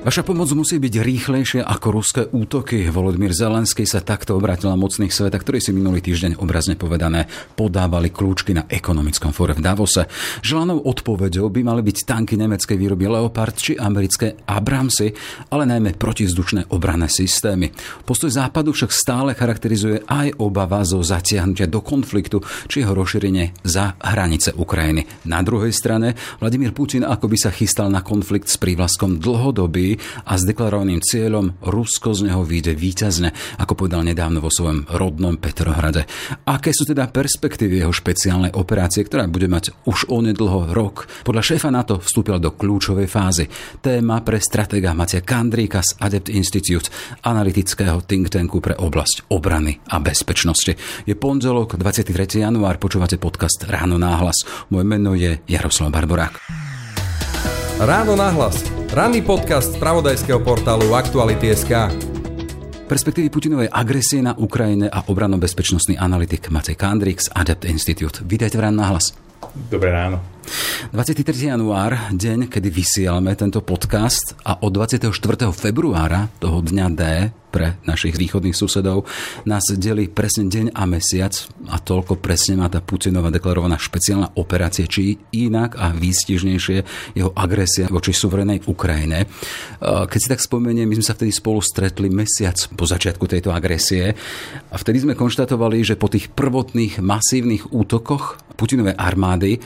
Vaša pomoc musí byť rýchlejšia ako ruské útoky. Volodymyr Zelenský sa takto obrátil na mocných sveta, ktorí si minulý týždeň obrazne povedané podávali kľúčky na ekonomickom fóre v Davose. Želanou odpoveďou by mali byť tanky nemeckej výroby Leopard či americké Abramsy, ale najmä protizdušné obranné systémy. Postoj západu však stále charakterizuje aj obava zo zatiahnutia do konfliktu či jeho rozšírenie za hranice Ukrajiny. Na druhej strane Vladimír Putin ako by sa chystal na konflikt s prívlaskom dlhodobý a s deklarovaným cieľom Rusko z neho vyjde víťazne, ako povedal nedávno vo svojom rodnom Petrohrade. Aké sú teda perspektívy jeho špeciálnej operácie, ktorá bude mať už onedlho rok? Podľa šéfa NATO vstúpil do kľúčovej fázy. Téma pre stratéga Matia Kandríka z Adept Institute, analytického think tanku pre oblasť obrany a bezpečnosti. Je pondelok, 23. január, počúvate podcast Ráno náhlas. Moje meno je Jaroslav Barborák. Ráno nahlas. Ranný podcast z pravodajského portálu Aktuality.sk. Perspektívy Putinovej agresie na Ukrajine a obrano-bezpečnostný analytik Matej Kandrik z Adept Institute. Vítajte v Ráno nahlas. Dobré ráno. 23. január, deň, kedy vysielame tento podcast a od 24. februára, toho dňa D, pre našich východných susedov, nás delí presne deň a mesiac a toľko presne má tá Putinová deklarovaná špeciálna operácia, či inak a výstižnejšie jeho agresia voči suverenej Ukrajine. Keď si tak spomeniem, my sme sa vtedy spolu stretli mesiac po začiatku tejto agresie a vtedy sme konštatovali, že po tých prvotných masívnych útokoch Putinovej armády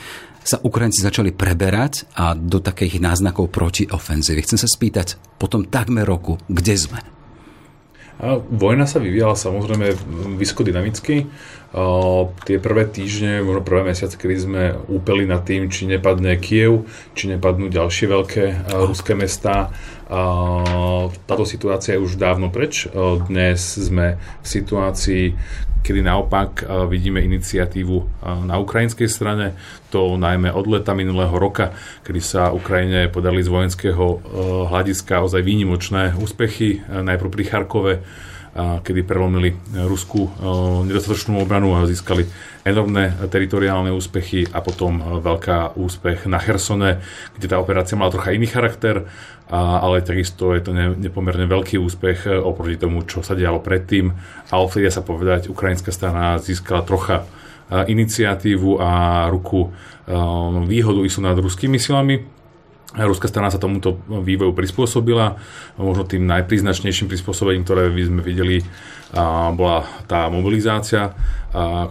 sa Ukrajinci začali preberať a do takých náznakov protiofenzívy. Chcem sa spýtať, po tom takmer roku, kde sme? A vojna sa vyvíjala samozrejme vysoko dynamicky. Tie prvé týždne, možno prvé mesiace, kedy sme úpeli nad tým, či nepadne Kiev, či nepadnú ďalšie veľké ruské mestá. Táto situácia je už dávno preč. Dnes sme v situácii, kedy naopak vidíme iniciatívu na ukrajinskej strane, to najmä od leta minulého roka, kedy sa Ukrajine podali z vojenského hľadiska ozaj výnimočné úspechy, najprv pri Charkove, kedy prelomili Rusku nedostatočnú obranu a získali enormné teritoriálne úspechy a potom veľká úspech na Hersone, kde tá operácia mala trocha iný charakter, ale takisto je to nepomerne veľký úspech oproti tomu, čo sa dialo predtým. A odvtedy sa povedať, ukrajinská strana získala trocha iniciatívu a ruku výhodu sú nad ruskými silami Ruská strana sa tomuto vývoju prispôsobila. Možno tým najpríznačnejším prispôsobením, ktoré by sme videli, bola tá mobilizácia,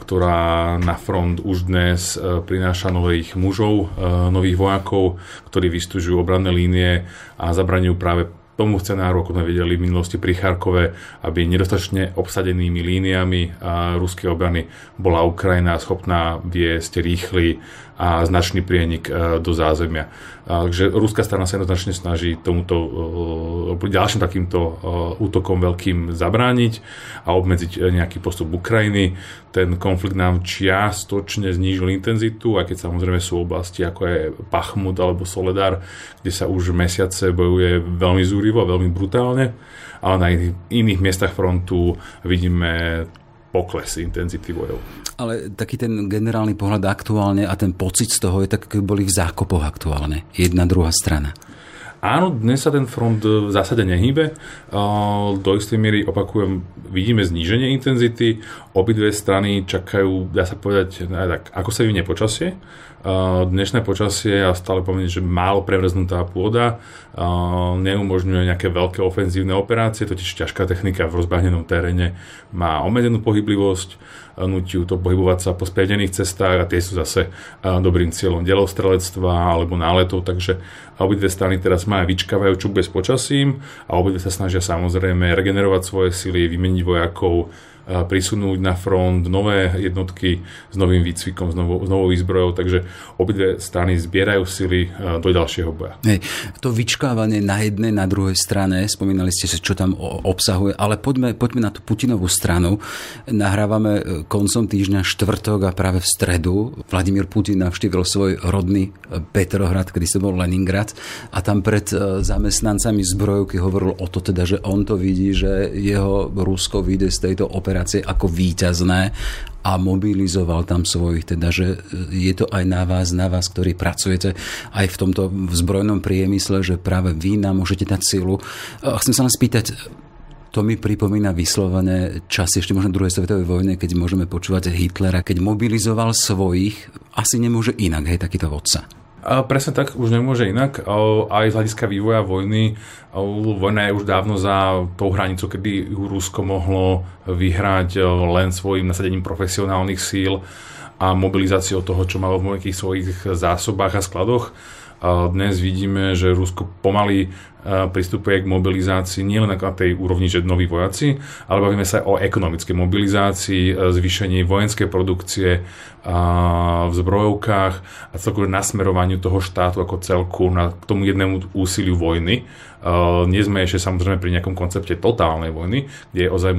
ktorá na front už dnes e, prináša nových mužov, e, nových vojakov, ktorí vystúžujú obranné línie a zabraňujú práve tomu scenáru, ako sme videli v minulosti pri Charkove, aby nedostatočne obsadenými líniami ruskej obrany bola Ukrajina schopná viesť rýchly a značný prienik e, do zázemia. Takže ruská strana sa jednoznačne snaží tomuto e, ďalším takýmto e, útokom veľkým zabrániť a obmedziť nejaký postup Ukrajiny. Ten konflikt nám čiastočne znížil intenzitu, aj keď samozrejme sú oblasti ako je Pachmut alebo Soledar, kde sa už mesiace bojuje veľmi zúrivo, veľmi brutálne, ale na iných, iných miestach frontu vidíme pokles intenzity bojov. Ale taký ten generálny pohľad aktuálne a ten pocit z toho je tak, keby boli v zákopoch aktuálne. Jedna, druhá strana. Áno, dnes sa ten front v zásade nehýbe. Do istej miery, opakujem, vidíme zníženie intenzity. Obidve strany čakajú, dá sa povedať, tak, ako sa vyvinie počasie. Dnešné počasie a stále pomerne, že málo prevreznutá pôda neumožňuje nejaké veľké ofenzívne operácie, totiž ťažká technika v rozbahnenom teréne má obmedzenú pohyblivosť, nutí to pohybovať sa po spevnených cestách a tie sú zase dobrým cieľom delostrelectva alebo náletov, takže obidve strany teraz majú vyčkávajú čuk bez počasím a obidve sa snažia samozrejme regenerovať svoje sily, vymeniť vojakov, prisunúť na front nové jednotky s novým výcvikom, s novou, s novou výzbrojou, takže obidve strany zbierajú sily do ďalšieho boja. Hej, to vyčkávanie na jednej, na druhej strane, spomínali ste čo tam obsahuje, ale poďme, poďme na tú Putinovú stranu. Nahrávame e, koncom týždňa štvrtok a práve v stredu Vladimír Putin navštívil svoj rodný e, Petrohrad, kedy sa bol Leningrad a tam pred e, zamestnancami zbrojovky hovoril o to teda, že on to vidí, že jeho Rusko vyjde z tejto operácie operácie ako víťazné a mobilizoval tam svojich, teda, že je to aj na vás, na vás, ktorí pracujete aj v tomto zbrojnom priemysle, že práve vy nám môžete dať silu. Chcem sa len spýtať, to mi pripomína vyslovené časy ešte možno druhej svetovej vojny, keď môžeme počúvať Hitlera, keď mobilizoval svojich, asi nemôže inak, hej, takýto vodca. Presne tak, už nemôže inak. Aj z hľadiska vývoja vojny, vojna je už dávno za tou hranicou, kedy Rusko mohlo vyhrať len svojim nasadením profesionálnych síl a mobilizáciou toho, čo malo v nejakých svojich zásobách a skladoch. Dnes vidíme, že Rusko pomaly pristupuje k mobilizácii nielen na tej úrovni, že noví vojaci, ale bavíme sa aj o ekonomickej mobilizácii, e, zvýšení vojenskej produkcie v zbrojovkách a celkovo nasmerovaniu toho štátu ako celku na k tomu jednému úsiliu vojny. Nie sme ešte samozrejme pri nejakom koncepte totálnej vojny, kde je ozaj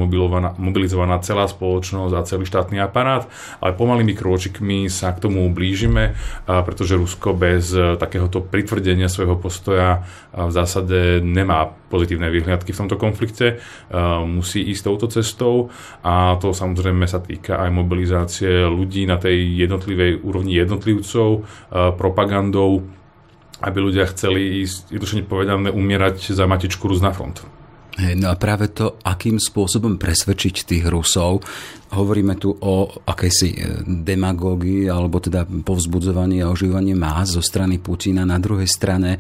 mobilizovaná celá spoločnosť a celý štátny aparát, ale pomalými krôčikmi sa k tomu blížime, pretože Rusko bez e, takéhoto pritvrdenia svojho postoja v zásade nemá pozitívne vyhliadky v tomto konflikte, musí ísť touto cestou a to samozrejme sa týka aj mobilizácie ľudí na tej jednotlivej úrovni jednotlivcov, propagandou, aby ľudia chceli ísť, jednoduchšie povedané, umierať za matičku Rus na front. No a práve to, akým spôsobom presvedčiť tých Rusov, hovoríme tu o akejsi e, demagógii alebo teda povzbudzovaní a oživovaní más zo strany Putina. Na druhej strane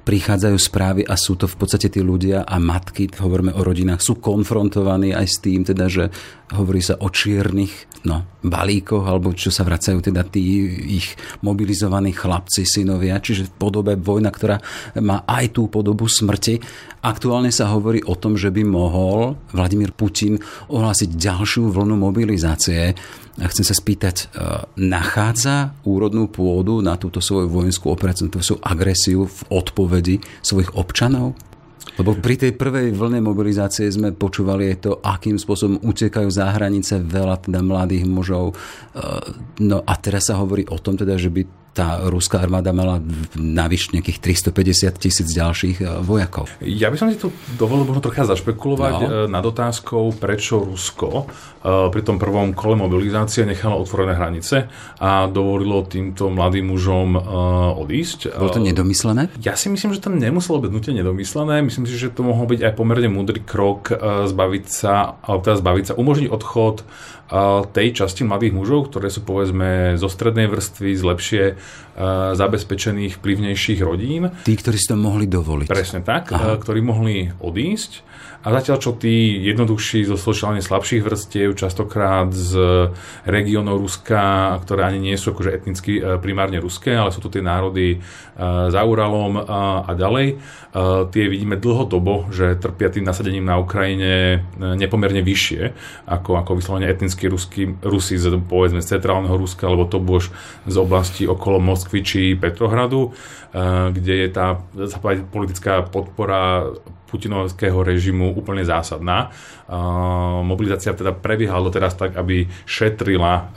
prichádzajú správy a sú to v podstate tí ľudia a matky, hovoríme o rodinách, sú konfrontovaní aj s tým, teda, že hovorí sa o čiernych no, balíkoch, alebo čo sa vracajú teda tí ich mobilizovaní chlapci, synovia, čiže v podobe vojna, ktorá má aj tú podobu smrti. Aktuálne sa hovorí o tom, že by mohol Vladimír Putin ohlásiť ďalšiu vlnu mobilizácie chcem sa spýtať, e, nachádza úrodnú pôdu na túto svoju vojenskú operáciu, tú svoju agresiu v odpovedi svojich občanov? Lebo pri tej prvej vlne mobilizácie sme počúvali aj to, akým spôsobom utekajú za hranice veľa teda mladých mužov. E, no a teraz sa hovorí o tom teda, že by tá ruská armáda mala navyš nejakých 350 tisíc ďalších e, vojakov. Ja by som si tu dovolil možno trocha zašpekulovať no. E, nad otázkou, prečo Rusko e, pri tom prvom kole mobilizácie nechalo otvorené hranice a dovolilo týmto mladým mužom odísť. Bolo to nedomyslené? Ja si myslím, že to nemuselo byť nutne nedomyslené. Myslím si, že to mohol byť aj pomerne múdry krok zbaviť sa, alebo teda zbaviť sa, umožniť odchod tej časti mladých mužov, ktoré sú povedzme zo strednej vrstvy, z lepšie zabezpečených, vplyvnejších rodín. Tí, ktorí si to mohli dovoliť. Presne tak, Aha. ktorí mohli odísť a zatiaľ, čo tí jednoduchší zo sociálne slabších vrstiev, častokrát z regiónov Ruska, ktoré ani nie sú akože etnicky e, primárne ruské, ale sú to tie národy e, za Uralom a ďalej, e, tie vidíme dlhodobo, že trpia tým nasadením na Ukrajine nepomerne vyššie, ako, ako vyslovene etnickí Rusky, Rusi z, povedzme, z centrálneho Ruska, alebo to bož z oblasti okolo Moskvy či Petrohradu, kde je tá politická podpora putinovského režimu úplne zásadná. Mobilizácia teda prebiehala doteraz tak, aby šetrila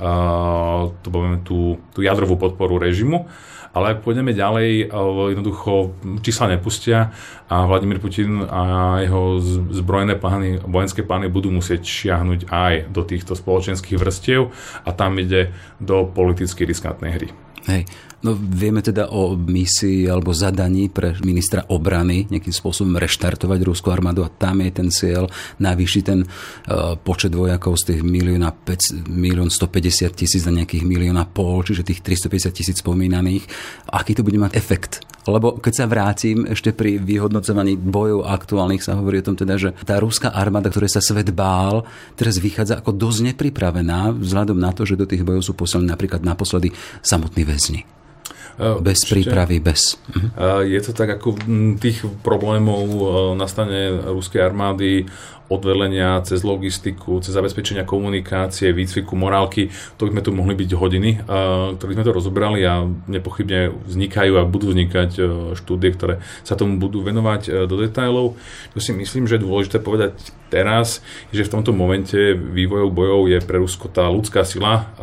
to povieme, tú, tú jadrovú podporu režimu. Ale ak pôjdeme ďalej, jednoducho čísla nepustia a Vladimír Putin a jeho zbrojené plány, vojenské plány budú musieť šiahnuť aj do týchto spoločenských vrstiev a tam ide do politicky riskantnej hry. Hej. No vieme teda o misii alebo zadaní pre ministra obrany nejakým spôsobom reštartovať rúskú armádu a tam je ten cieľ navýšiť ten uh, počet vojakov z tých milióna 5, milión 150 tisíc na nejakých milióna pol, čiže tých 350 tisíc spomínaných. Aký to bude mať efekt? Lebo keď sa vrátim ešte pri vyhodnocovaní bojov aktuálnych sa hovorí o tom teda, že tá ruská armáda, ktoré sa svet bál, teraz vychádza ako dosť nepripravená vzhľadom na to, že do tých bojov sú poslaní napríklad naposledy samotní väzni. Bez Určite. prípravy, bez. Mhm. Je to tak, ako tých problémov nastane ruskej armády od velenia cez logistiku, cez zabezpečenia komunikácie, výcviku, morálky, to by sme tu mohli byť hodiny, ktoré by sme to rozobrali a nepochybne vznikajú a budú vznikať e, štúdie, ktoré sa tomu budú venovať e, do detajlov. To si myslím, že je dôležité povedať teraz, že v tomto momente vývojov bojov je pre Rusko tá ľudská sila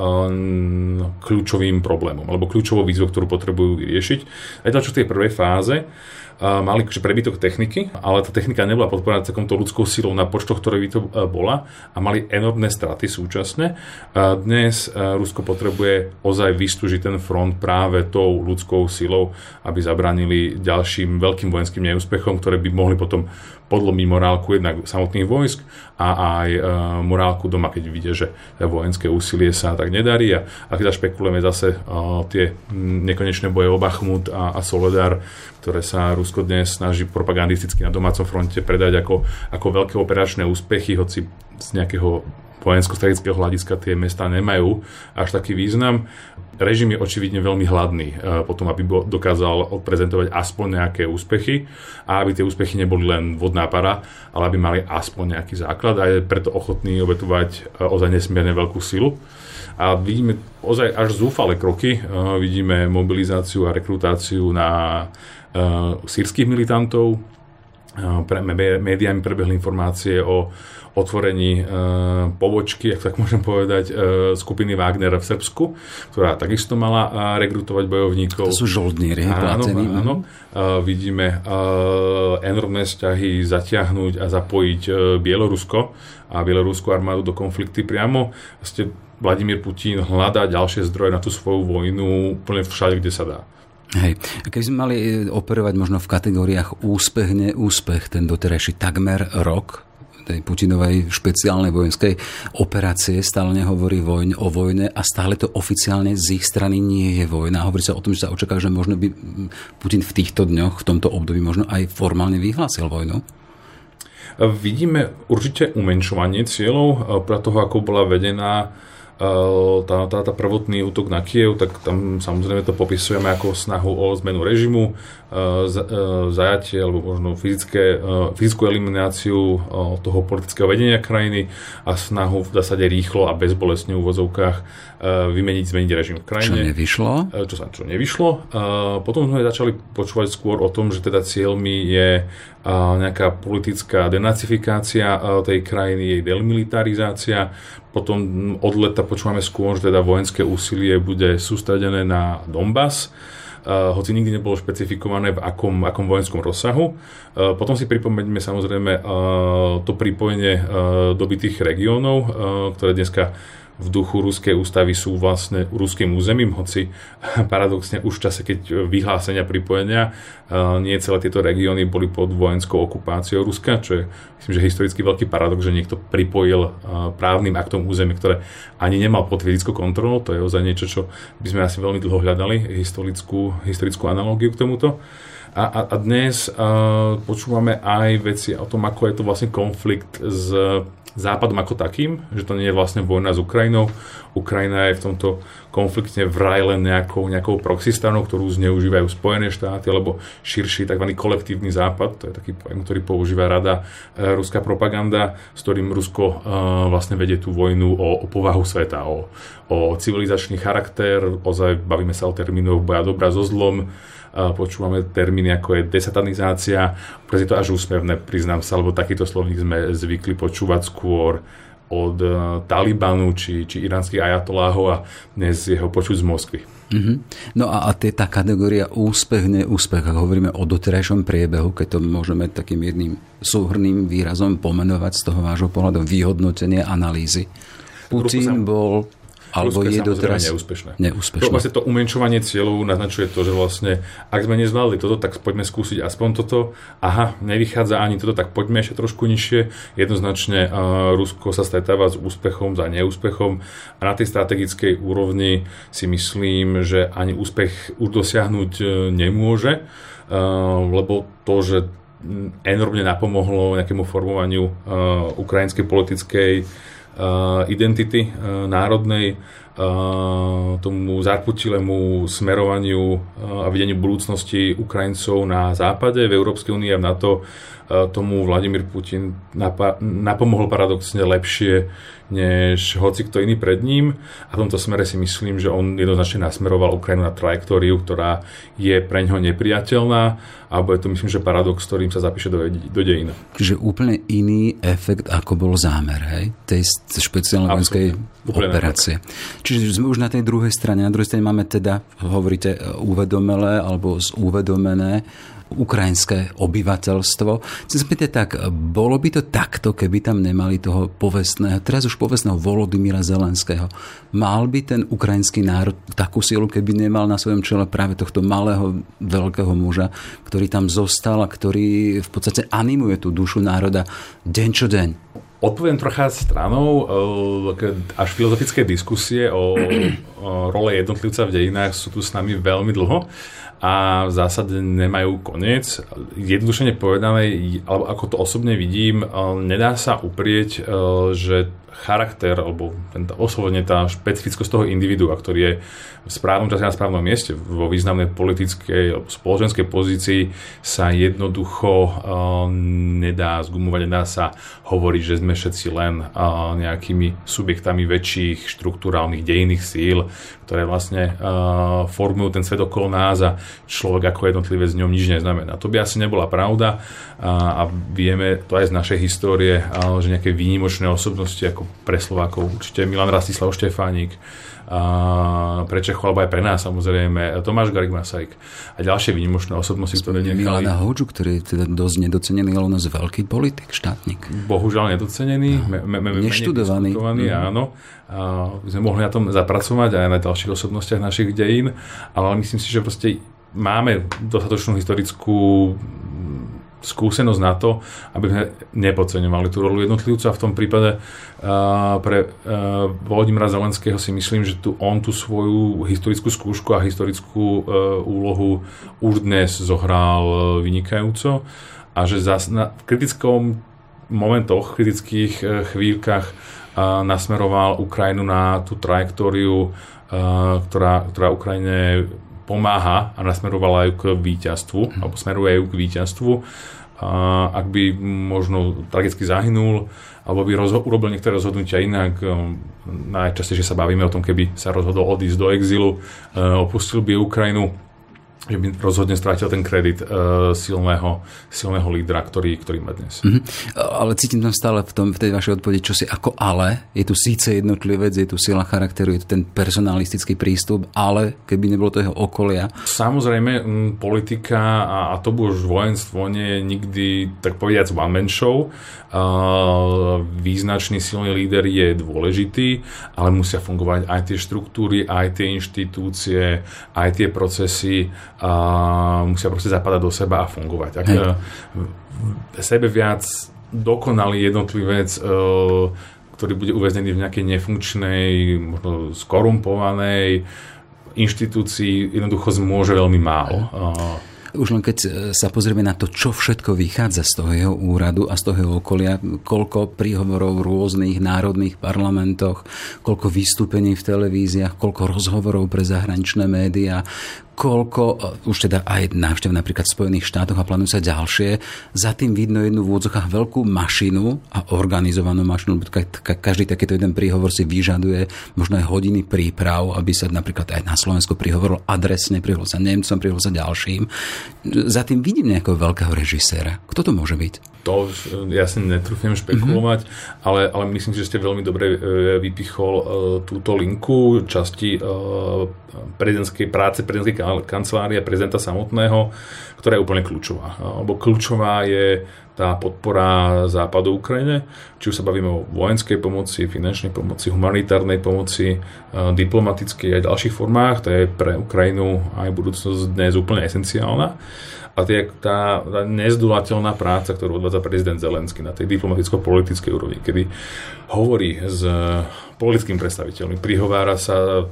kľúčovým problémom, alebo kľúčovou výzvou, ktorú potrebujú vyriešiť. Aj to, čo v tej prvej fáze mali prebytok techniky, ale tá technika nebola podporovaná takomto ľudskou silou na počtoch, ktoré by to bola a mali enormné straty súčasne. Dnes Rusko potrebuje ozaj vystúžiť ten front práve tou ľudskou silou, aby zabránili ďalším veľkým vojenským neúspechom, ktoré by mohli potom podlomiť morálku jednak samotných vojsk a aj e, morálku doma, keď vidia, že vojenské úsilie sa tak nedarí a, a keď špekulujeme zase e, tie nekonečné boje o Bachmut a, a Soledar, ktoré sa Rusko dnes snaží propagandisticky na domácom fronte predať ako, ako veľké operačné úspechy, hoci z nejakého vojensko-strategického hľadiska tie mesta nemajú až taký význam. Režim je očividne veľmi hladný e, potom, aby dokázal odprezentovať aspoň nejaké úspechy a aby tie úspechy neboli len vodná para, ale aby mali aspoň nejaký základ a je preto ochotný obetovať e, ozaj nesmierne veľkú silu. A vidíme ozaj až zúfale kroky. E, vidíme mobilizáciu a rekrutáciu na sírskych militantov. Pre médiami prebehli informácie o otvorení e, pobočky, ak tak môžem povedať, e, skupiny Wagner v Srbsku, ktorá takisto mala e, rekrutovať bojovníkov. To sú žoldníri, áno, áno. E, vidíme enormné vzťahy zatiahnuť a zapojiť Bielorusko a bieloruskú armádu do konflikty priamo. Vlastne Vladimír Putin hľadá ďalšie zdroje na tú svoju vojnu úplne všade, kde sa dá. Hej. Keby sme mali operovať možno v kategóriách úspech, neúspech, ten doterajší takmer rok, tej Putinovej špeciálnej vojenskej operácie stále nehovorí vojne, o vojne a stále to oficiálne z ich strany nie je vojna. Hovorí sa o tom, že sa očaká, že možno by Putin v týchto dňoch, v tomto období možno aj formálne vyhlásil vojnu. Vidíme určite umenšovanie cieľov pre toho, ako bola vedená tá, tá, tá prvotný útok na Kiev, tak tam samozrejme to popisujeme ako snahu o zmenu režimu, zajatie alebo možno fyzické, fyzickú elimináciu toho politického vedenia krajiny a snahu v zásade rýchlo a bezbolestne v úvozovkách vymeniť, zmeniť režim v krajine. Čo nevyšlo? Čo sa čo nevyšlo. Potom sme začali počúvať skôr o tom, že teda cieľmi je nejaká politická denacifikácia tej krajiny, jej demilitarizácia, potom od leta počúvame skôr, že teda vojenské úsilie bude sústredené na Donbass, Uh, hoci nikdy nebolo špecifikované v akom, akom vojenskom rozsahu. Uh, potom si pripomeňme samozrejme uh, to pripojenie dobytých regiónov, ktoré dneska v duchu ruskej ústavy sú vlastne ruským územím, hoci paradoxne už v čase, keď vyhlásenia pripojenia nie celé tieto regióny boli pod vojenskou okupáciou Ruska, čo je myslím, že historicky veľký paradox, že niekto pripojil právnym aktom územie, ktoré ani nemal pod fyzickou kontrolou, to je ozaj niečo, čo by sme asi veľmi dlho hľadali, historickú, historickú analógiu k tomuto. A, a, a dnes uh, počúvame aj veci o tom, ako je to vlastne konflikt s Západom ako takým, že to nie je vlastne vojna s Ukrajinou. Ukrajina je v tomto konflikte vraj len nejakou, nejakou proxy stranou, ktorú zneužívajú Spojené štáty, alebo širší tzv. kolektívny západ, to je taký pojem, ktorý používa rada e, ruská propaganda, s ktorým Rusko e, vlastne vedie tú vojnu o, o povahu sveta, o, o civilizačný charakter, ozaj bavíme sa o termínoch boja dobra so zlom, počúvame termíny ako je desatanizácia, preto je to až úsmevné, priznám sa, lebo takýto slovník sme zvykli počúvať skôr od e, Talibanu či, či iránskych ajatoláhov a dnes jeho počuť z Moskvy. Mm-hmm. No a, a tie, tá kategória úspech, neúspech, ak hovoríme o doterajšom priebehu, keď to môžeme takým jedným súhrným výrazom pomenovať z toho vášho pohľadu, vyhodnotenie analýzy. Putin bol alebo je doteraz neúspešné. neúspešné. To, vlastne to umenšovanie cieľov naznačuje to, že vlastne ak sme nezvládli toto, tak poďme skúsiť aspoň toto. Aha, nevychádza ani toto, tak poďme ešte trošku nižšie. Jednoznačne uh, Rusko sa stretáva s úspechom za neúspechom a na tej strategickej úrovni si myslím, že ani úspech už dosiahnuť uh, nemôže, uh, lebo to, že enormne napomohlo nejakému formovaniu uh, ukrajinskej politickej identity uh, národnej, tomu zarputilému smerovaniu a videniu budúcnosti Ukrajincov na západe, v Európskej únii a v NATO, tomu Vladimír Putin napa- napomohol paradoxne lepšie než hoci kto iný pred ním. A v tomto smere si myslím, že on jednoznačne nasmeroval Ukrajinu na trajektóriu, ktorá je pre ňoho nepriateľná, alebo je to myslím, že paradox, ktorým sa zapíše do, do dejina. Čiže úplne iný efekt, ako bol zámer hej? tej špeciálnej vojenskej operácie. Čiže sme už na tej druhej strane. Na druhej strane máme teda, hovoríte, uvedomelé alebo zuvedomené ukrajinské obyvateľstvo. Chcem sa pýtať tak, bolo by to takto, keby tam nemali toho povestného, teraz už povestného Volodymyra Zelenského. Mal by ten ukrajinský národ takú silu, keby nemal na svojom čele práve tohto malého, veľkého muža, ktorý tam zostal a ktorý v podstate animuje tú dušu národa deň čo deň. Odpoviem trocha stranou, e, až filozofické diskusie o, o role jednotlivca v dejinách sú tu s nami veľmi dlho a v zásade nemajú koniec. Jednoduše povedané, alebo ako to osobne vidím, e, nedá sa uprieť, e, že charakter alebo tento oslovene tá špecifickosť toho individua, ktorý je v správnom čase na správnom mieste, vo významnej politickej alebo spoločenskej pozícii sa jednoducho uh, nedá zgumovať, nedá sa hovoriť, že sme všetci len uh, nejakými subjektami väčších štruktúrálnych dejných síl, ktoré vlastne uh, formujú ten svet okolo nás a človek ako jednotlivé z ňom nič neznamená. To by asi nebola pravda uh, a vieme to aj z našej histórie, uh, že nejaké výnimočné osobnosti ako pre Slovákov určite Milan Rastislav Štefánik, a pre Čechov, alebo aj pre nás samozrejme, Tomáš Garik Masaryk a ďalšie výnimočné osobnosti, ktoré nechali... Milana Hoďu, ktorý je teda dosť nedocenený, ale u nás veľký politik, štátnik. Bohužiaľ nedocenený, no, me, me, me, neštudovaný. Mm. Áno. A sme mohli na tom zapracovať aj na ďalších osobnostiach našich dejín, ale myslím si, že proste máme dostatočnú historickú skúsenosť na to, aby sme nepodceňovali tú rolu jednotlivca. V tom prípade uh, pre uh, Volodymyra Zelenského si myslím, že tu on tú svoju historickú skúšku a historickú uh, úlohu už dnes zohral vynikajúco a že zas na kritickom momentoch, kritických uh, chvíľkach uh, nasmeroval Ukrajinu na tú trajektóriu, uh, ktorá, ktorá Ukrajine pomáha a nasmerovala ju k víťazstvu, mm. alebo smeruje ju k víťazstvu. A ak by možno tragicky zahynul, alebo by rozho- urobil niektoré rozhodnutia inak, um, najčastejšie sa bavíme o tom, keby sa rozhodol odísť do exilu, uh, opustil by Ukrajinu, že by rozhodne strátil ten kredit uh, silného, silného lídra, ktorý, ktorý má dnes. Mm-hmm. Ale cítim tam stále v, tom, v tej vašej odpovedi čo si ako ale. Je tu síce jednotlivec, je tu sila charakteru, je tu ten personalistický prístup, ale keby nebolo to jeho okolia. Samozrejme, m, politika a, a to už vojenstvo nie je nikdy, tak povediac, one-man show. Uh, význačný silný líder je dôležitý, ale musia fungovať aj tie štruktúry, aj tie inštitúcie, aj tie procesy a musia proste zapadať do seba a fungovať. Ak Hej. sebe viac dokonalý jednotlivec, e, ktorý bude uväznený v nejakej nefunkčnej, možno skorumpovanej inštitúcii, jednoducho zmôže veľmi málo. Hej. Už len keď e, sa pozrieme na to, čo všetko vychádza z toho jeho úradu a z toho jeho okolia, koľko príhovorov v rôznych národných parlamentoch, koľko vystúpení v televíziách, koľko rozhovorov pre zahraničné médiá, koľko, e, už teda aj návštev napríklad v Spojených štátoch a plánujú sa ďalšie, za tým vidno jednu v úvodzokách veľkú mašinu a organizovanú mašinu, každý takýto jeden príhovor si vyžaduje možno aj hodiny príprav, aby sa napríklad aj na Slovensku prihovoril adresne, prihovoril sa Nemcom, prihovoril sa ďalším. Za tým vidím nejakého veľkého režiséra. Kto to môže byť? To ja si netrúfim špekulovať, mm-hmm. ale, ale myslím si, že ste veľmi dobre e, vypichol túto linku časti prezidentskej práce, prezidentskej kancelárie prezidenta samotného, ktorá je úplne kľúčová. Lebo kľúčová je tá podpora západu Ukrajine, či už sa bavíme o vojenskej pomoci, finančnej pomoci, humanitárnej pomoci, diplomatickej aj ďalších formách, to je pre Ukrajinu aj budúcnosť dnes úplne esenciálna. A tie, tá, tá nezdulateľná práca, ktorú odvádza prezident Zelensky na tej diplomaticko-politickej úrovni, kedy hovorí s politickým predstaviteľmi, prihovára sa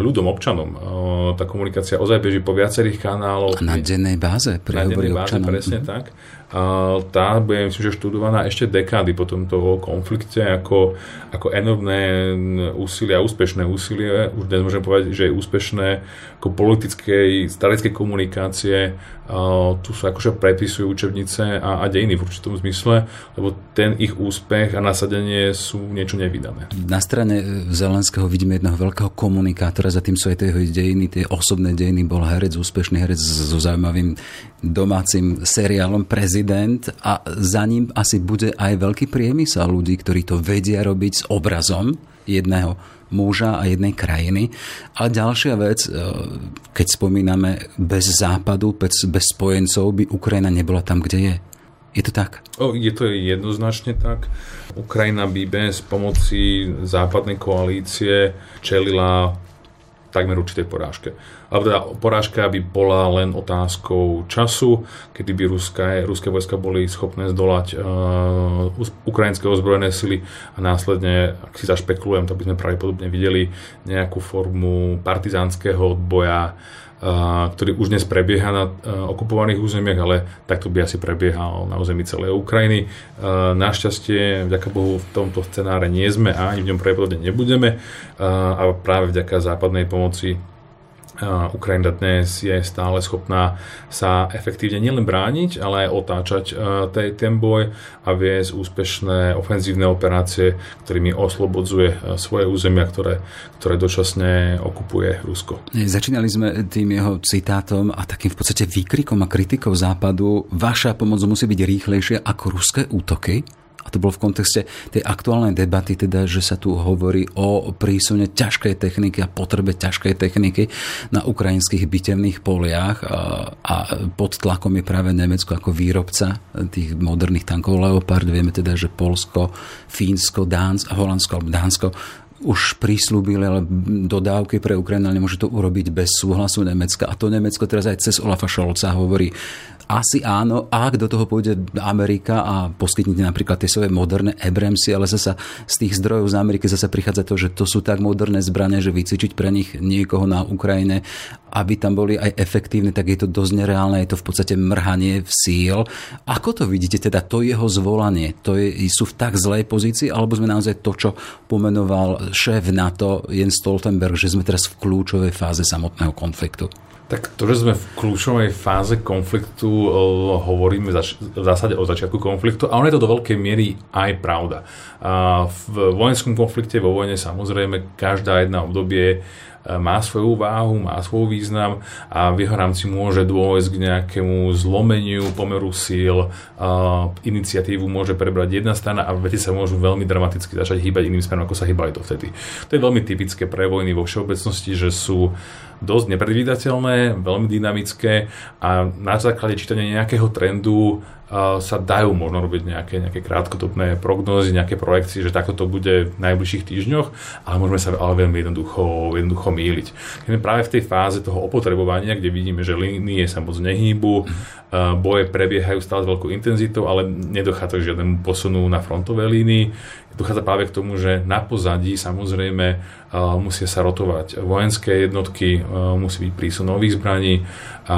ľuďom, občanom. Tá komunikácia ozaj beží po viacerých kanáloch. Na dennej báze. Na dennej báze, občanom. presne mm. tak tá bude myslím, že študovaná ešte dekády po tomto konflikte ako, ako enormné úsilie a úspešné úsilie. Už dnes môžem povedať, že je úspešné ako politickej, staleckej komunikácie. Tu sa akože prepisujú učebnice a, a dejiny v určitom zmysle, lebo ten ich úspech a nasadenie sú niečo nevydané. Na strane Zelenského vidíme jedného veľkého komunikátora, za tým sú aj tie dejiny, tie osobné dejiny, bol herec, úspešný herec so zaujímavým domácim seriálom Prezident prezident a za ním asi bude aj veľký priemysel ľudí, ktorí to vedia robiť s obrazom jedného muža a jednej krajiny. A ďalšia vec, keď spomíname bez západu, bez, bez spojencov by Ukrajina nebola tam, kde je. Je to tak? O, je to jednoznačne tak. Ukrajina by bez pomoci západnej koalície čelila takmer určitej porážke. Ale teda porážka by bola len otázkou času, kedy by ruské, ruské vojska boli schopné zdolať uh, ukrajinské ozbrojené sily a následne, ak si zašpekulujem, to by sme pravdepodobne videli nejakú formu partizánskeho odboja ktorý už dnes prebieha na okupovaných územiach, ale takto by asi prebiehal na území celej Ukrajiny. Našťastie, vďaka Bohu, v tomto scenáre nie sme a ani v ňom pravdepodobne nebudeme a práve vďaka západnej pomoci Ukrajina dnes je stále schopná sa efektívne nielen brániť, ale aj otáčať tej, ten boj a viesť úspešné ofenzívne operácie, ktorými oslobodzuje svoje územia, ktoré, ktoré dočasne okupuje Rusko. Začínali sme tým jeho citátom a takým v podstate výkrikom a kritikou západu. Vaša pomoc musí byť rýchlejšia ako ruské útoky? A to bolo v kontexte tej aktuálnej debaty, teda, že sa tu hovorí o prísune ťažkej techniky a potrebe ťažkej techniky na ukrajinských bitevných poliach a, pod tlakom je práve Nemecko ako výrobca tých moderných tankov Leopard. Vieme teda, že Polsko, Fínsko, Dánsko, Holandsko alebo Dánsko už prislúbili, ale dodávky pre Ukrajinu nemôže to urobiť bez súhlasu Nemecka. A to Nemecko teraz aj cez Olafa Scholza hovorí, asi áno, ak do toho pôjde Amerika a poskytnete napríklad tie svoje moderné Abramsy, ale zasa z tých zdrojov z Ameriky zase prichádza to, že to sú tak moderné zbranie, že vycvičiť pre nich niekoho na Ukrajine, aby tam boli aj efektívne, tak je to dosť nereálne, je to v podstate mrhanie v síl. Ako to vidíte, teda to jeho zvolanie, to je, sú v tak zlej pozícii, alebo sme naozaj to, čo pomenoval šéf NATO Jens Stoltenberg, že sme teraz v kľúčovej fáze samotného konfliktu? Tak to, že sme v kľúčovej fáze konfliktu, eh, hovoríme v zásade o začiatku konfliktu a ono je to do veľkej miery aj pravda. A v vojenskom konflikte, vo vojne samozrejme každá jedna obdobie má svoju váhu, má svoj význam a v jeho rámci môže dôjsť k nejakému zlomeniu pomeru síl, iniciatívu môže prebrať jedna strana a veci sa môžu veľmi dramaticky začať hýbať iným smerom, ako sa hýbali to vtedy. To je veľmi typické pre vojny vo všeobecnosti, že sú dosť nepredvídateľné, veľmi dynamické a na základe čítania nejakého trendu sa dajú možno robiť nejaké, nejaké krátkodobné prognózy, nejaké projekcie, že takto to bude v najbližších týždňoch, ale môžeme sa ale veľmi jednoducho, jednoducho míliť. Keď práve v tej fáze toho opotrebovania, kde vidíme, že línie sa moc nehýbu, boje prebiehajú stále s veľkou intenzitou, ale nedochádza k žiadnemu posunu na frontovej línii, dochádza práve k tomu, že na pozadí samozrejme uh, musia sa rotovať vojenské jednotky, uh, musí byť prísun nových zbraní, a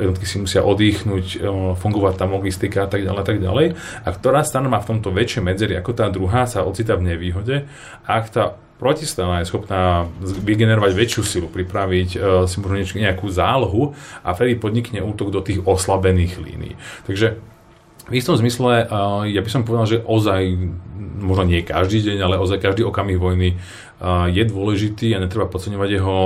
jednotky si musia oddychnúť, uh, fungovať tam logistika a tak ďalej a tak ďalej. A ktorá strana má v tomto väčšie medzery ako tá druhá, sa ocita v nevýhode. Ak tá protistrana je schopná vygenerovať väčšiu silu, pripraviť si možno nejakú zálohu a vtedy podnikne útok do tých oslabených línií. Takže v istom zmysle, ja by som povedal, že ozaj, možno nie každý deň, ale ozaj každý okamih vojny je dôležitý a netreba podceňovať jeho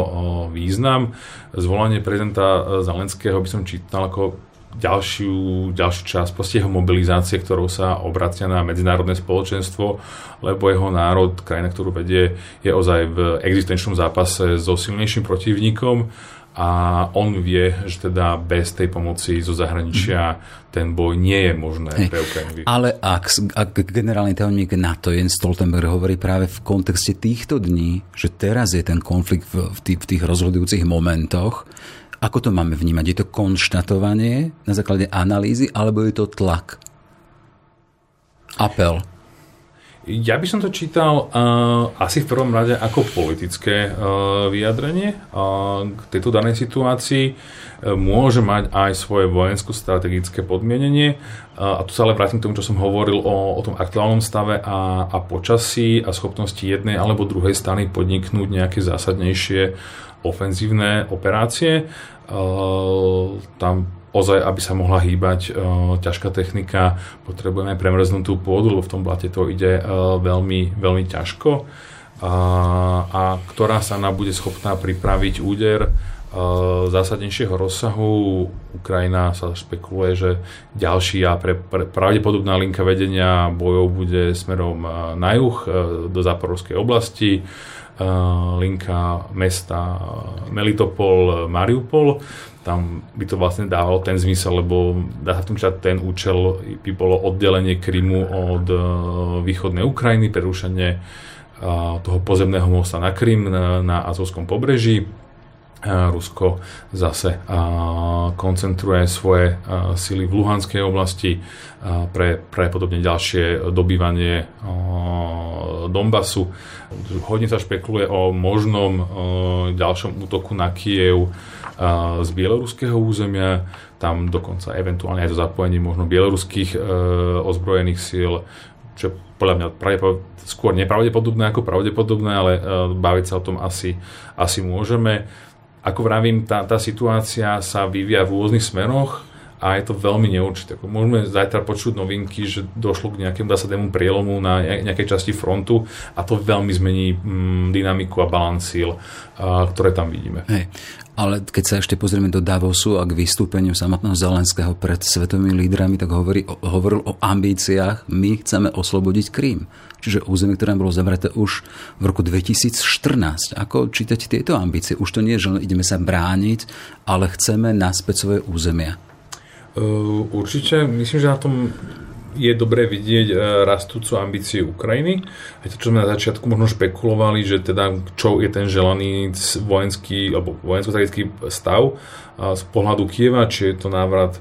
význam. Zvolanie prezidenta Zelenského by som čítal ako ďalšiu, ďalšiu časť proste jeho mobilizácie, ktorou sa obracia na medzinárodné spoločenstvo, lebo jeho národ, krajina, ktorú vedie, je ozaj v existenčnom zápase so silnejším protivníkom a on vie, že teda bez tej pomoci zo zahraničia ten boj nie je možné hey. pre Ukrajinu. Ale ak, ak generálny tajomník NATO Jens Stoltenberg hovorí práve v kontexte týchto dní, že teraz je ten konflikt v, v, tých, v tých rozhodujúcich momentoch, ako to máme vnímať? Je to konštatovanie na základe analýzy, alebo je to tlak? Apel? Ja by som to čítal uh, asi v prvom rade ako politické uh, vyjadrenie uh, k tejto danej situácii. Uh, môže mať aj svoje vojensko-strategické podmienenie. Uh, a tu sa ale vrátim k tomu, čo som hovoril o, o tom aktuálnom stave a, a počasí a schopnosti jednej alebo druhej strany podniknúť nejaké zásadnejšie ofenzívne operácie. Uh, tam ozaj, aby sa mohla hýbať uh, ťažká technika, potrebujeme premrznutú pôdu, lebo v tom blate to ide uh, veľmi, veľmi ťažko. A, a ktorá sa nám bude schopná pripraviť úder zásadnejšieho rozsahu. Ukrajina sa špekuluje, že ďalší a pre, pre, pravdepodobná linka vedenia bojov bude smerom na juh, do záporovskej oblasti linka mesta Melitopol, Mariupol. Tam by to vlastne dávalo ten zmysel, lebo dá sa v tom ten účel by bolo oddelenie Krymu od východnej Ukrajiny, prerušenie toho pozemného mosta na Krym na, na Azovskom pobreží Rusko zase koncentruje svoje sily v Luhanskej oblasti pre pravdepodobne ďalšie dobývanie Donbasu. Hodne sa špekuluje o možnom ďalšom útoku na Kiev z bieloruského územia, tam dokonca eventuálne aj to zapojenie možno bieloruských ozbrojených síl, čo podľa mňa skôr nepravdepodobné ako pravdepodobné, ale baviť sa o tom asi, asi môžeme ako vravím, tá, tá situácia sa vyvíja v rôznych smeroch a je to veľmi neurčité. Môžeme zajtra počuť novinky, že došlo k nejakému zásadnému prielomu na nejakej časti frontu a to veľmi zmení mm, dynamiku a balans síl, ktoré tam vidíme. Hej. Ale keď sa ešte pozrieme do Davosu a k vystúpeniu samotného Zelenského pred svetovými lídrami, tak hovorí, hovoril o ambíciách, my chceme oslobodiť Krím čiže územie, ktoré bolo zavreté už v roku 2014. Ako čítať tieto ambície? Už to nie je, že ideme sa brániť, ale chceme naspäť svoje územia. Určite, myslím, že na tom je dobré vidieť e, rastúcu ambíciu Ukrajiny. Aj to, čo sme na začiatku možno špekulovali, že teda čo je ten želaný vojenský alebo vojensko stav z pohľadu Kieva, či je to návrat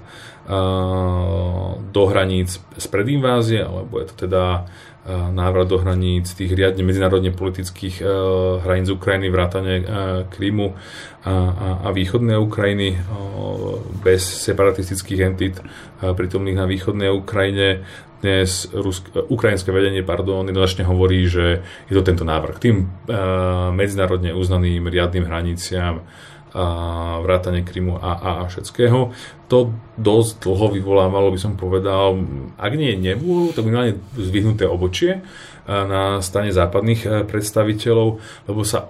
do hraníc spred invázie, alebo je to teda návrat do hraníc tých riadne medzinárodne politických hraníc Ukrajiny, vrátane Krymu a, a, a východnej Ukrajiny bez separatistických entít prítomných na východnej Ukrajine. Dnes Rusk- ukrajinské vedenie pardon, jednoznačne hovorí, že je to tento návrh. Tým medzinárodne uznaným riadnym hraniciam a vrátane Krymu a, a, a všetkého. To dosť dlho vyvolávalo, by som povedal, ak nie nevôľu, tak minimálne zvyhnuté obočie na strane západných e, predstaviteľov, lebo sa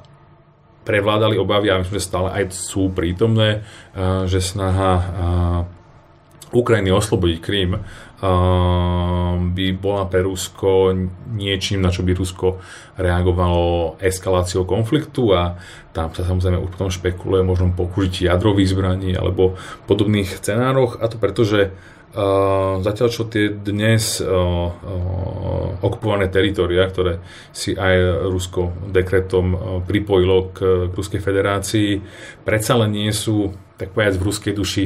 prevládali obavy, a myslím, že stále aj sú prítomné, e, že snaha Ukrajiny oslobodiť Krím by bola pre Rusko niečím, na čo by Rusko reagovalo eskaláciou konfliktu a tam sa samozrejme už potom špekuluje možno použití jadrových zbraní alebo podobných scenároch. A to preto, že Uh, zatiaľ čo tie dnes uh, uh, okupované teritoria, ktoré si aj Rusko dekretom uh, pripojilo k, k Ruskej federácii, predsa len nie sú, tak povedať, v ruskej duši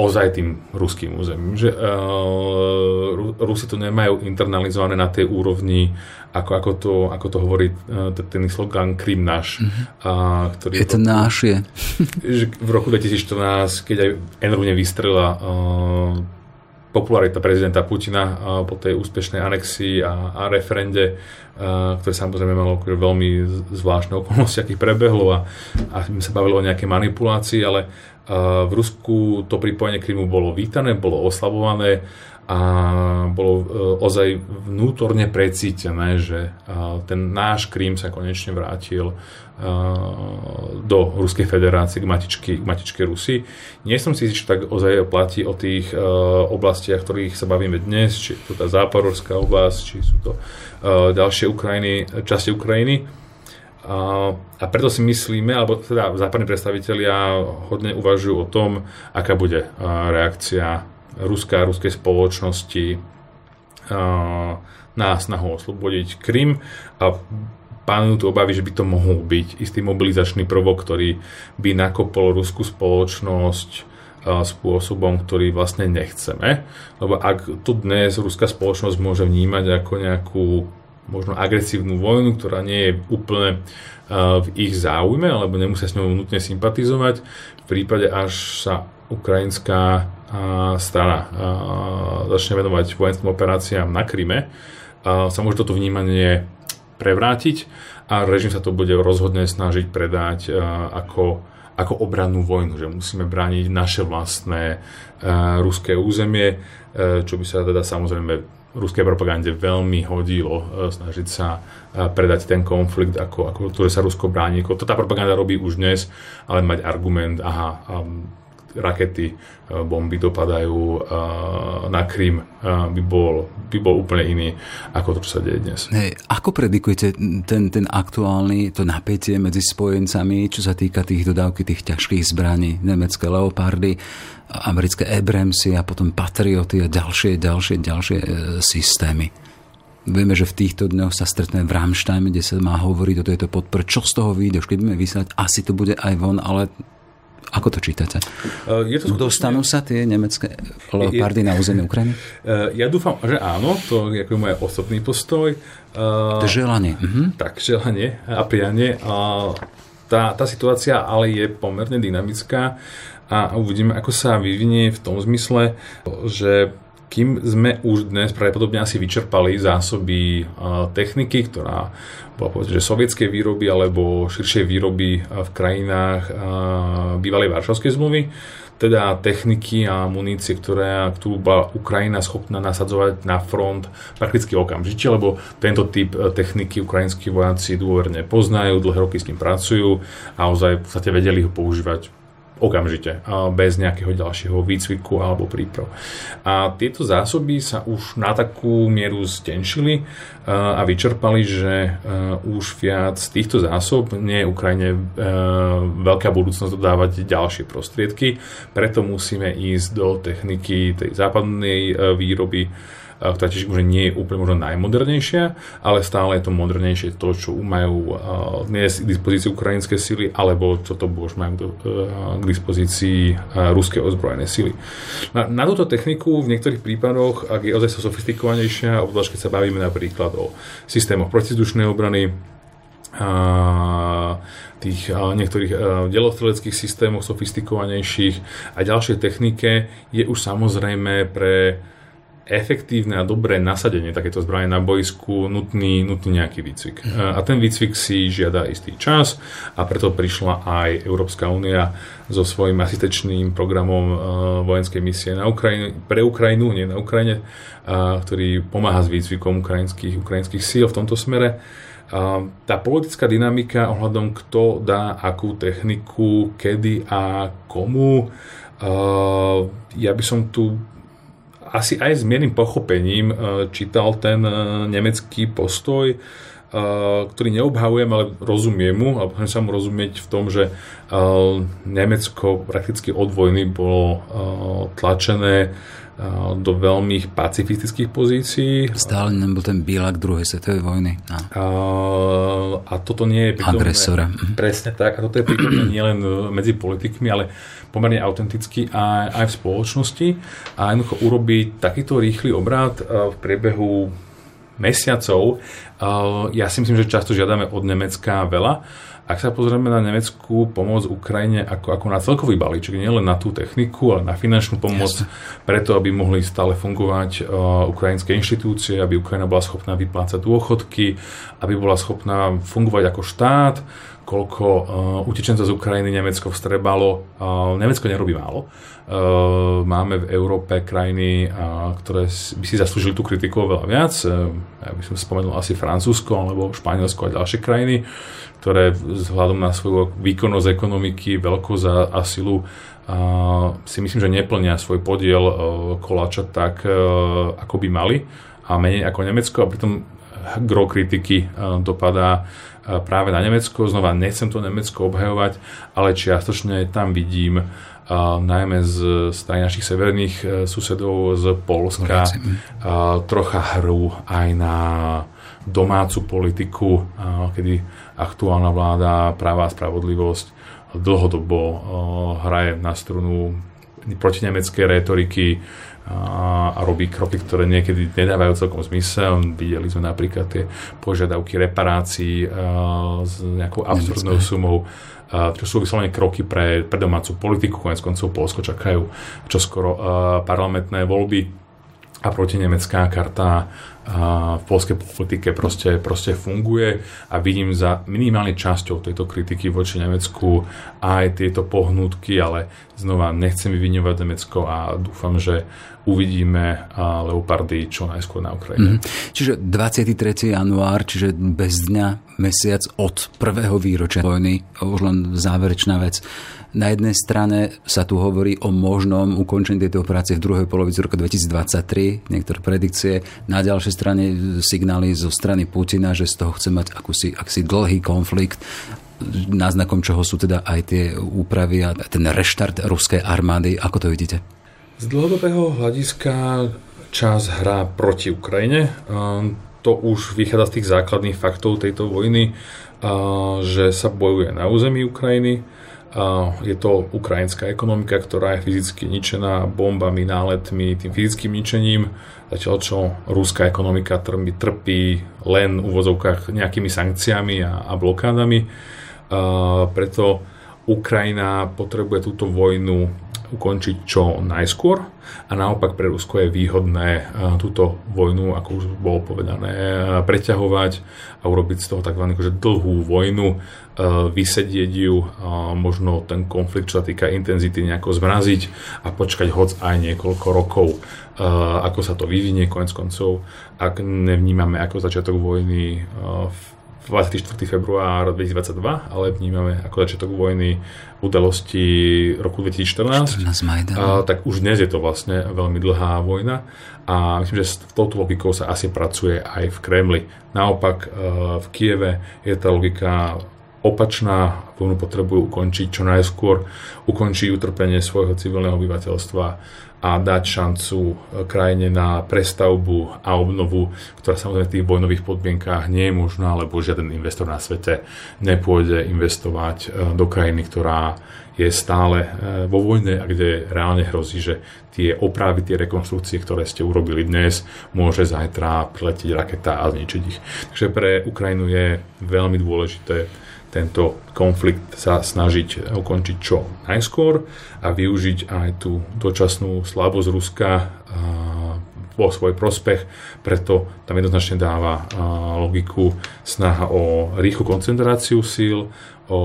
ozaj tým ruským územím. Že, uh, Rusi to nemajú internalizované na tej úrovni, ako, ako, to, ako to hovorí uh, ten slogan Krym náš. Mm-hmm. Uh, ktorý je to náš, je. v roku 2014, keď aj enormne vystrela uh, popularita prezidenta Putina po tej úspešnej anexii a, a referende, ktoré samozrejme malo veľmi zvláštne okolnosti, akých prebehlo a, a sa bavili o nejakej manipulácii, ale v Rusku to pripojenie Krymu bolo vítané, bolo oslabované a bolo e, ozaj vnútorne precítené, že ten náš Krím sa konečne vrátil do Ruskej federácie k matičke, k matičke Rusy. Nie som si že tak ozaj platí o tých e, oblastiach, ktorých sa bavíme dnes, či je to tá zápororská oblasť, či sú to e, ďalšie Ukrajiny, časti Ukrajiny a preto si myslíme, alebo teda západní predstavitelia hodne uvažujú o tom, aká bude reakcia Ruska a ruskej spoločnosti na snahu oslobodiť Krym a pánujú tu obavy, že by to mohol byť istý mobilizačný prvok, ktorý by nakopol ruskú spoločnosť spôsobom, ktorý vlastne nechceme. Lebo ak tu dnes ruská spoločnosť môže vnímať ako nejakú možno agresívnu vojnu, ktorá nie je úplne v ich záujme, alebo nemusia s ňou nutne sympatizovať. V prípade, až sa ukrajinská strana začne venovať vojenským operáciám na Kryme, sa môže toto vnímanie prevrátiť a režim sa to bude rozhodne snažiť predať ako, ako obrannú vojnu, že musíme brániť naše vlastné ruské územie, čo by sa teda samozrejme ruskej propagande veľmi hodilo snažiť sa predať ten konflikt, ako, ako to, že sa Rusko bráni. To tá propaganda robí už dnes, ale mať argument, aha, rakety, bomby dopadajú na Krym, by bol, by bol úplne iný ako to, čo sa deje dnes. Hej, ako predikujete ten, ten aktuálny, to napätie medzi spojencami, čo sa týka tých dodávky tých ťažkých zbraní, nemecké Leopardy, americké Abramsy a potom Patrioty a ďalšie, ďalšie, ďalšie e, systémy? Vieme, že v týchto dňoch sa stretne v Ramstein, kde sa má hovoriť o tejto podpore. Čo z toho vyjde? Už keď budeme vysielať, asi to bude aj von, ale ako to čítate? Uh, je to skutočne... Dostanú sa tie nemecké leopardy je... na územie Ukrajiny? Uh, ja dúfam, že áno, to je môj osobný postoj. Uh, to želanie. Uh-huh. Tak, želanie a prianie. Tá, tá situácia ale je pomerne dynamická a uvidíme, ako sa vyvinie v tom zmysle, že kým sme už dnes pravdepodobne asi vyčerpali zásoby techniky, ktorá bola povedzme, že sovietskej výroby alebo širšej výroby v krajinách bývalej Varšavskej zmluvy, teda techniky a munície, ktoré tu bola Ukrajina schopná nasadzovať na front prakticky okamžite, lebo tento typ e, techniky ukrajinskí vojaci dôverne poznajú, dlhé roky s ním pracujú a ozaj v podstate vedeli ho používať okamžite, bez nejakého ďalšieho výcviku alebo príprav. A tieto zásoby sa už na takú mieru stenšili a vyčerpali, že už viac z týchto zásob nie je Ukrajine veľká budúcnosť dodávať ďalšie prostriedky, preto musíme ísť do techniky tej západnej výroby ktorá tiež možno nie je úplne možno najmodernejšia, ale stále je to modernejšie to, čo majú dnes k dispozícii ukrajinské sily, alebo čo to už majú do, k dispozícii ruské ozbrojené sily. Na, na túto techniku v niektorých prípadoch, ak je ozaj sofistikovanejšia, obzvlášť keď sa bavíme napríklad o systémoch protizdušnej obrany, a tých a niektorých delostreleckých systémoch sofistikovanejších a ďalšej technike je už samozrejme pre efektívne a dobré nasadenie takéto zbrane na boisku nutný, nutný nejaký výcvik. Mhm. A ten výcvik si žiada istý čas a preto prišla aj Európska únia so svojím asistečným programom uh, vojenskej misie na Ukrajine, pre Ukrajinu, nie na Ukrajine, uh, ktorý pomáha s výcvikom ukrajinských, ukrajinských síl v tomto smere. Tá politická dynamika ohľadom kto dá akú techniku, kedy a komu, ja by som tu asi aj s miernym pochopením e, čítal ten e, nemecký postoj, e, ktorý neobhavujem, ale rozumiem mu, alebo chcem sa mu rozumieť v tom, že Nemecko prakticky od vojny bolo tlačené do veľmi pacifistických pozícií. Stále nám bol ten bílak druhej svetovej vojny. A, a, toto nie je prítomné. Agresora. Mhm. Presne tak. A toto je prítomné nielen medzi politikmi, ale pomerne autenticky aj, aj v spoločnosti. A jednoducho urobiť takýto rýchly obrad v priebehu mesiacov. Ja si myslím, že často žiadame od Nemecka veľa ak sa pozrieme na nemeckú pomoc Ukrajine ako, ako na celkový balíček, nielen na tú techniku, ale na finančnú pomoc, Jasne. preto aby mohli stále fungovať uh, ukrajinské inštitúcie, aby Ukrajina bola schopná vyplácať dôchodky, aby bola schopná fungovať ako štát, koľko uh, utečencov z Ukrajiny Nemecko vstrebalo. Uh, Nemecko nerobí málo. Uh, máme v Európe krajiny, uh, ktoré by si zaslúžili tú kritiku oveľa viac. Uh, ja by som spomenul asi Francúzsko alebo Španielsko a ďalšie krajiny ktoré vzhľadom na svoju výkonnosť ekonomiky, veľkosť a, a silu a si myslím, že neplnia svoj podiel uh, koláča tak, uh, ako by mali a menej ako Nemecko a pritom gro kritiky uh, dopadá uh, práve na Nemecko. Znova nechcem to Nemecko obhajovať, ale čiastočne tam vidím uh, najmä z strany našich severných uh, susedov z Polska uh, trocha hru aj na domácu politiku, uh, kedy aktuálna vláda práva a spravodlivosť dlhodobo eh, hraje na strunu protinemeckej retoriky a, a robí kroky, ktoré niekedy nedávajú celkom zmysel. Videli sme napríklad tie požiadavky reparácií a, s nejakou absurdnou sumou čo sú vyslovene kroky pre, pre domácu politiku. Konec koncov Polsko čakajú čoskoro parlamentné voľby a protinemecká karta v polskej politike proste, proste funguje a vidím za minimálne časťou tejto kritiky voči Nemecku aj tieto pohnútky, ale znova nechcem vyviňovať Nemecko a dúfam, že uvidíme Leopardy čo najskôr na Ukrajine. Mm-hmm. Čiže 23. január, čiže bez dňa, mesiac od prvého výročia vojny, už len záverečná vec. Na jednej strane sa tu hovorí o možnom ukončení tejto operácie v druhej polovici roku 2023, niektoré predikcie. Na ďalšej strane signály zo strany Putina, že z toho chce mať akúsi, akúsi dlhý konflikt náznakom čoho sú teda aj tie úpravy a ten reštart ruskej armády. Ako to vidíte? Z dlhodobého hľadiska čas hrá proti Ukrajine. To už vychádza z tých základných faktov tejto vojny, že sa bojuje na území Ukrajiny, je to ukrajinská ekonomika, ktorá je fyzicky ničená bombami, náletmi, tým fyzickým ničením, zatiaľ čo ruská ekonomika trpí, trpí len v uvozovkách nejakými sankciami a, a blokádami. Preto Ukrajina potrebuje túto vojnu ukončiť čo najskôr a naopak pre Rusko je výhodné e, túto vojnu, ako už bolo povedané, e, preťahovať a urobiť z toho tzv. Akože dlhú vojnu, e, vysedieť ju, možno ten konflikt, čo sa týka intenzity, nejako zmraziť a počkať hoc aj niekoľko rokov, ako sa to vyvinie konec koncov, ak nevnímame ako začiatok vojny v 24. február 2022, ale vnímame ako začiatok vojny udalosti roku 2014. 14 a, tak už dnes je to vlastne veľmi dlhá vojna a myslím, že s touto logikou sa asi pracuje aj v Kremli. Naopak e, v Kieve je tá logika opačná, vojnu potrebujú ukončiť čo najskôr, ukončiť utrpenie svojho civilného obyvateľstva a dať šancu e, krajine na prestavbu a obnovu, ktorá samozrejme v tých vojnových podmienkách nie je možná, lebo žiaden investor na svete nepôjde investovať e, do krajiny, ktorá je stále e, vo vojne a kde reálne hrozí, že tie opravy, tie rekonstrukcie, ktoré ste urobili dnes, môže zajtra priletieť raketa a zničiť ich. Takže pre Ukrajinu je veľmi dôležité tento konflikt sa snažiť ukončiť čo najskôr a využiť aj tú dočasnú slabosť Ruska vo svoj prospech, preto tam jednoznačne dáva logiku snaha o rýchlu koncentráciu síl, o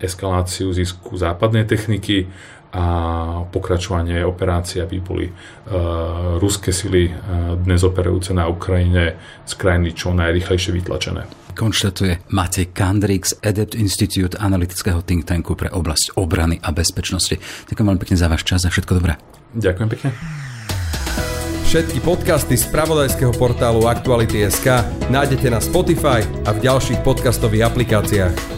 eskaláciu zisku západnej techniky a pokračovanie operácií, aby boli ruské sily dnes operujúce na Ukrajine z krajiny čo najrychlejšie vytlačené konštatuje Matej Kandrix, Adept Institute analytického think tanku pre oblasť obrany a bezpečnosti. Ďakujem veľmi pekne za váš čas a všetko dobré. Ďakujem pekne. Všetky podcasty z pravodajského portálu Aktuality.sk nájdete na Spotify a v ďalších podcastových aplikáciách.